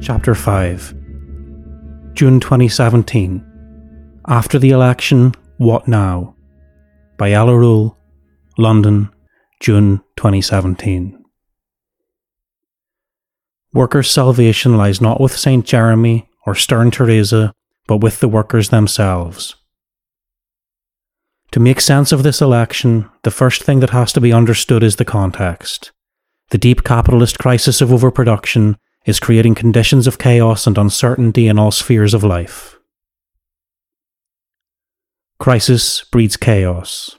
Chapter 5 June 2017 After the Election, What Now? By Ella Rule, London, June 2017. Workers' salvation lies not with St. Jeremy or stern Theresa, but with the workers themselves. To make sense of this election, the first thing that has to be understood is the context. The deep capitalist crisis of overproduction is creating conditions of chaos and uncertainty in all spheres of life. Crisis breeds chaos.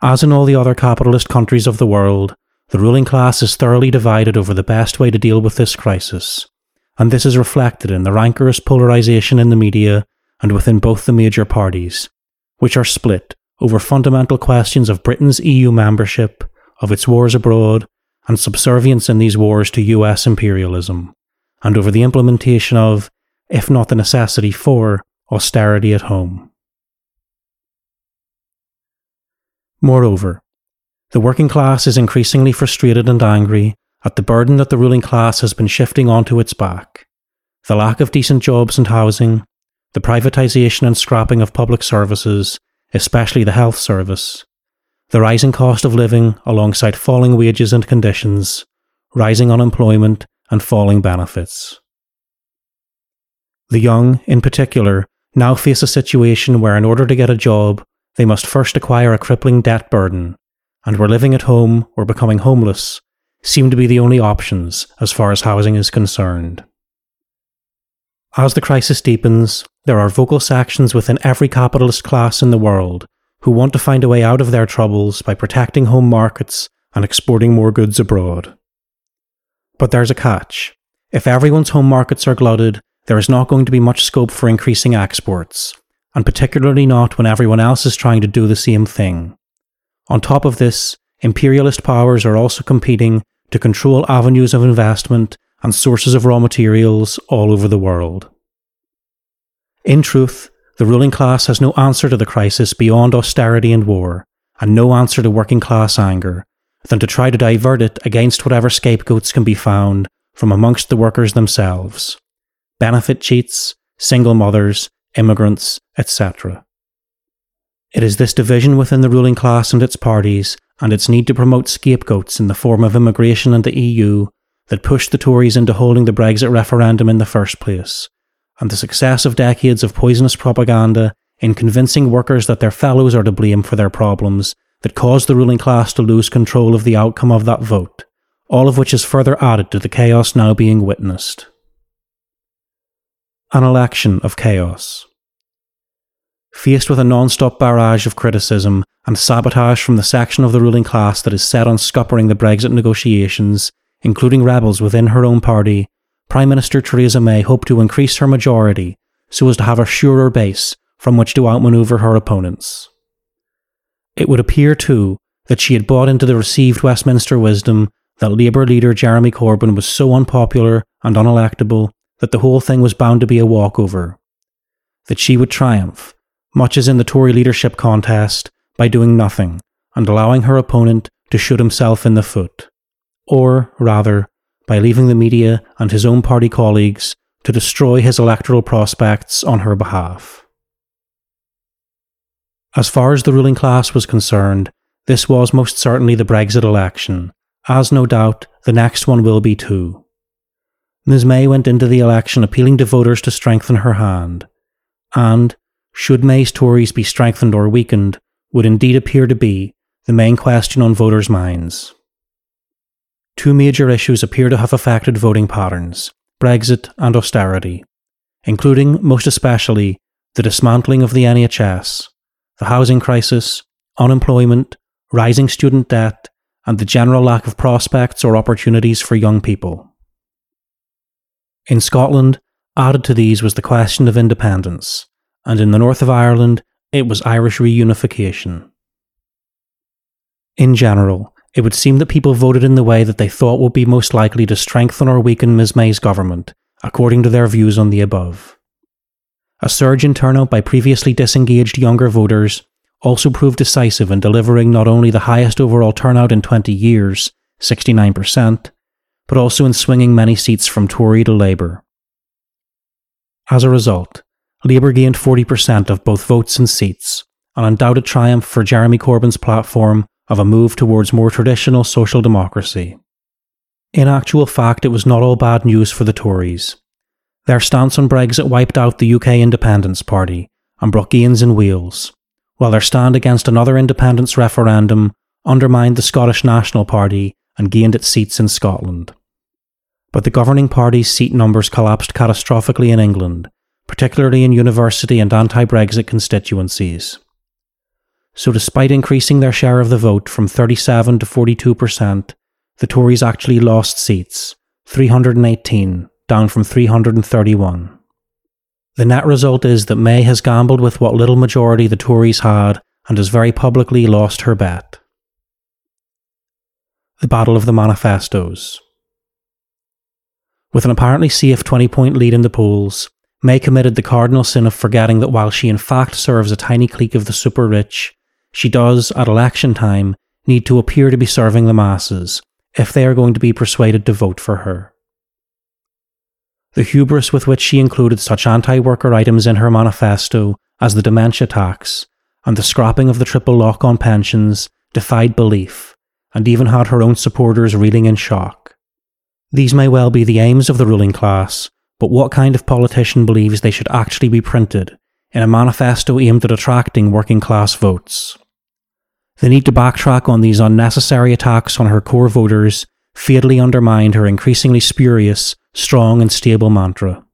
As in all the other capitalist countries of the world, the ruling class is thoroughly divided over the best way to deal with this crisis, and this is reflected in the rancorous polarization in the media and within both the major parties, which are split over fundamental questions of Britain's EU membership, of its wars abroad, and subservience in these wars to US imperialism, and over the implementation of, if not the necessity for, austerity at home. Moreover, the working class is increasingly frustrated and angry at the burden that the ruling class has been shifting onto its back the lack of decent jobs and housing, the privatisation and scrapping of public services, especially the health service, the rising cost of living alongside falling wages and conditions, rising unemployment, and falling benefits. The young, in particular, now face a situation where, in order to get a job, they must first acquire a crippling debt burden, and where living at home or becoming homeless seem to be the only options as far as housing is concerned. As the crisis deepens, there are vocal sections within every capitalist class in the world who want to find a way out of their troubles by protecting home markets and exporting more goods abroad. But there's a catch. If everyone's home markets are glutted, there is not going to be much scope for increasing exports, and particularly not when everyone else is trying to do the same thing. On top of this, imperialist powers are also competing to control avenues of investment and sources of raw materials all over the world. In truth, the ruling class has no answer to the crisis beyond austerity and war, and no answer to working class anger, than to try to divert it against whatever scapegoats can be found from amongst the workers themselves benefit cheats, single mothers, immigrants, etc. It is this division within the ruling class and its parties, and its need to promote scapegoats in the form of immigration and the EU, that pushed the Tories into holding the Brexit referendum in the first place, and the success of decades of poisonous propaganda in convincing workers that their fellows are to blame for their problems that caused the ruling class to lose control of the outcome of that vote, all of which is further added to the chaos now being witnessed. An election of chaos. Faced with a non stop barrage of criticism and sabotage from the section of the ruling class that is set on scuppering the Brexit negotiations, including rebels within her own party, Prime Minister Theresa May hoped to increase her majority so as to have a surer base from which to outmaneuver her opponents. It would appear, too, that she had bought into the received Westminster wisdom that Labour leader Jeremy Corbyn was so unpopular and unelectable that the whole thing was bound to be a walkover. That she would triumph, much as in the Tory leadership contest, by doing nothing and allowing her opponent to shoot himself in the foot. Or, rather, by leaving the media and his own party colleagues to destroy his electoral prospects on her behalf. As far as the ruling class was concerned, this was most certainly the Brexit election, as no doubt the next one will be too. Ms May went into the election appealing to voters to strengthen her hand, and, should May's Tories be strengthened or weakened, would indeed appear to be the main question on voters' minds. Two major issues appear to have affected voting patterns Brexit and austerity, including, most especially, the dismantling of the NHS, the housing crisis, unemployment, rising student debt, and the general lack of prospects or opportunities for young people. In Scotland, added to these was the question of independence, and in the north of Ireland, it was Irish reunification. In general, it would seem that people voted in the way that they thought would be most likely to strengthen or weaken Ms May's government, according to their views on the above. A surge in turnout by previously disengaged younger voters also proved decisive in delivering not only the highest overall turnout in 20 years, 69%, but also in swinging many seats from Tory to Labour. As a result, Labour gained 40% of both votes and seats, an undoubted triumph for Jeremy Corbyn's platform of a move towards more traditional social democracy. In actual fact, it was not all bad news for the Tories. Their stance on Brexit wiped out the UK Independence Party and brought gains in Wales, while their stand against another independence referendum undermined the Scottish National Party and gained its seats in Scotland. But the governing party's seat numbers collapsed catastrophically in England, particularly in university and anti Brexit constituencies. So, despite increasing their share of the vote from 37 to 42%, the Tories actually lost seats 318, down from 331. The net result is that May has gambled with what little majority the Tories had and has very publicly lost her bet. The Battle of the Manifestos. With an apparently safe 20 point lead in the polls, May committed the cardinal sin of forgetting that while she in fact serves a tiny clique of the super rich, she does, at election time, need to appear to be serving the masses if they are going to be persuaded to vote for her. The hubris with which she included such anti worker items in her manifesto as the dementia tax and the scrapping of the triple lock on pensions defied belief and even had her own supporters reeling in shock. These may well be the aims of the ruling class, but what kind of politician believes they should actually be printed in a manifesto aimed at attracting working class votes? The need to backtrack on these unnecessary attacks on her core voters fatally undermined her increasingly spurious, strong, and stable mantra.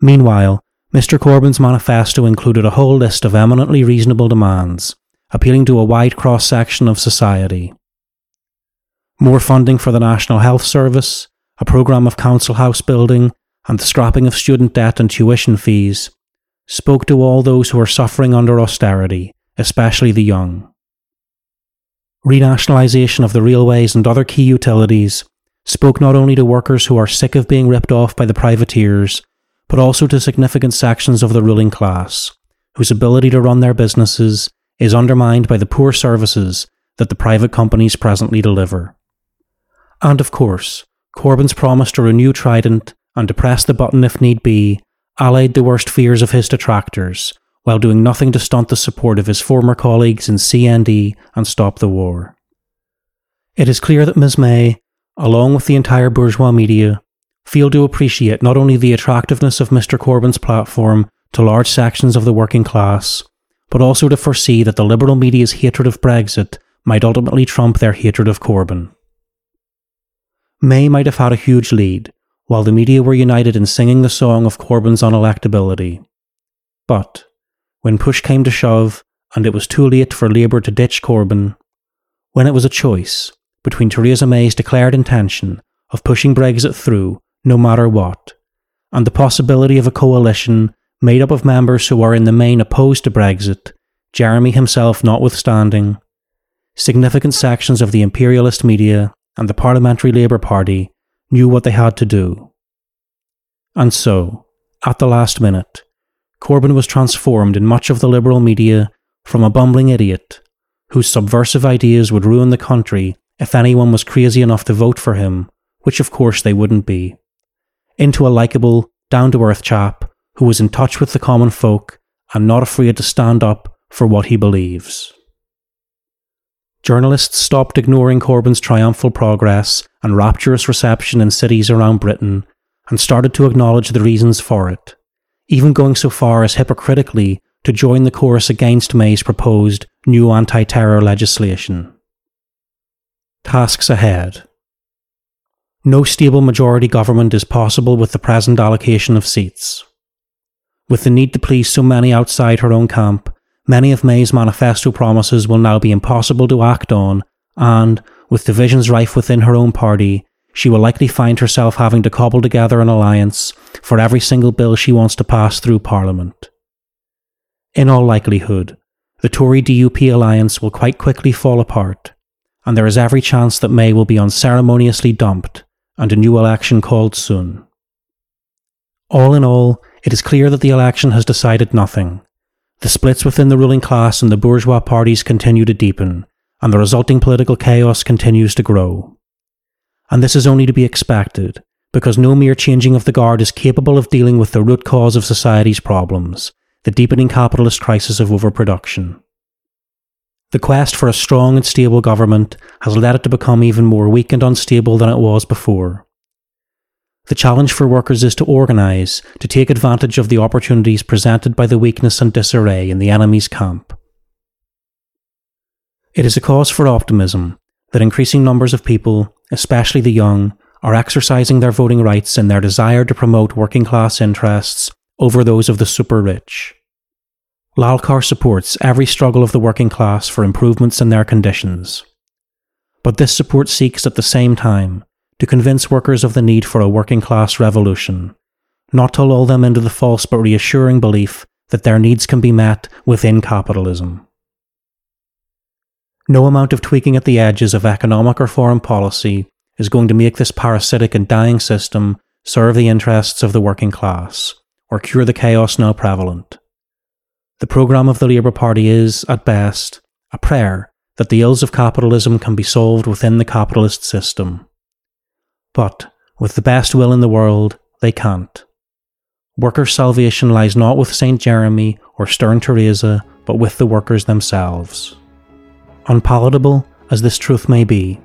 Meanwhile, Mr. Corbyn's manifesto included a whole list of eminently reasonable demands, appealing to a wide cross section of society. More funding for the National Health Service, a programme of council house building, and the scrapping of student debt and tuition fees spoke to all those who are suffering under austerity, especially the young. Renationalisation of the railways and other key utilities spoke not only to workers who are sick of being ripped off by the privateers, but also to significant sections of the ruling class, whose ability to run their businesses is undermined by the poor services that the private companies presently deliver. And of course, Corbyn's promise to renew Trident and to press the button if need be allayed the worst fears of his detractors, while doing nothing to stunt the support of his former colleagues in CND and Stop the War. It is clear that Ms. May, along with the entire bourgeois media, feel to appreciate not only the attractiveness of Mr. Corbyn's platform to large sections of the working class, but also to foresee that the liberal media's hatred of Brexit might ultimately trump their hatred of Corbyn. May might have had a huge lead, while the media were united in singing the song of Corbyn's unelectability. But, when push came to shove, and it was too late for Labour to ditch Corbyn, when it was a choice between Theresa May's declared intention of pushing Brexit through no matter what, and the possibility of a coalition made up of members who are in the main opposed to Brexit, Jeremy himself notwithstanding, significant sections of the imperialist media and the Parliamentary Labour Party knew what they had to do. And so, at the last minute, Corbyn was transformed in much of the liberal media from a bumbling idiot whose subversive ideas would ruin the country if anyone was crazy enough to vote for him, which of course they wouldn't be, into a likeable, down to earth chap who was in touch with the common folk and not afraid to stand up for what he believes. Journalists stopped ignoring Corbyn's triumphal progress and rapturous reception in cities around Britain and started to acknowledge the reasons for it, even going so far as hypocritically to join the chorus against May's proposed new anti terror legislation. Tasks ahead. No stable majority government is possible with the present allocation of seats. With the need to please so many outside her own camp, many of May's manifesto promises will now be impossible to act on, and, with divisions rife within her own party, she will likely find herself having to cobble together an alliance for every single bill she wants to pass through Parliament. In all likelihood, the Tory DUP alliance will quite quickly fall apart, and there is every chance that May will be unceremoniously dumped and a new election called soon. All in all, it is clear that the election has decided nothing. The splits within the ruling class and the bourgeois parties continue to deepen, and the resulting political chaos continues to grow. And this is only to be expected, because no mere changing of the guard is capable of dealing with the root cause of society's problems, the deepening capitalist crisis of overproduction. The quest for a strong and stable government has led it to become even more weak and unstable than it was before. The challenge for workers is to organise, to take advantage of the opportunities presented by the weakness and disarray in the enemy's camp. It is a cause for optimism that increasing numbers of people, especially the young, are exercising their voting rights in their desire to promote working class interests over those of the super rich. Lalkar supports every struggle of the working class for improvements in their conditions. But this support seeks at the same time to convince workers of the need for a working class revolution, not to lull them into the false but reassuring belief that their needs can be met within capitalism. No amount of tweaking at the edges of economic or foreign policy is going to make this parasitic and dying system serve the interests of the working class or cure the chaos now prevalent. The programme of the Labour Party is, at best, a prayer that the ills of capitalism can be solved within the capitalist system. But, with the best will in the world, they can't. Workers' salvation lies not with St. Jeremy or stern Theresa, but with the workers themselves. Unpalatable as this truth may be,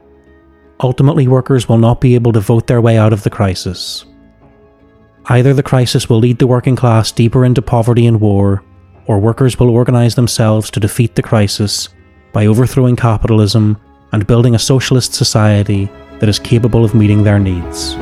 ultimately workers will not be able to vote their way out of the crisis. Either the crisis will lead the working class deeper into poverty and war, or workers will organise themselves to defeat the crisis by overthrowing capitalism and building a socialist society that is capable of meeting their needs.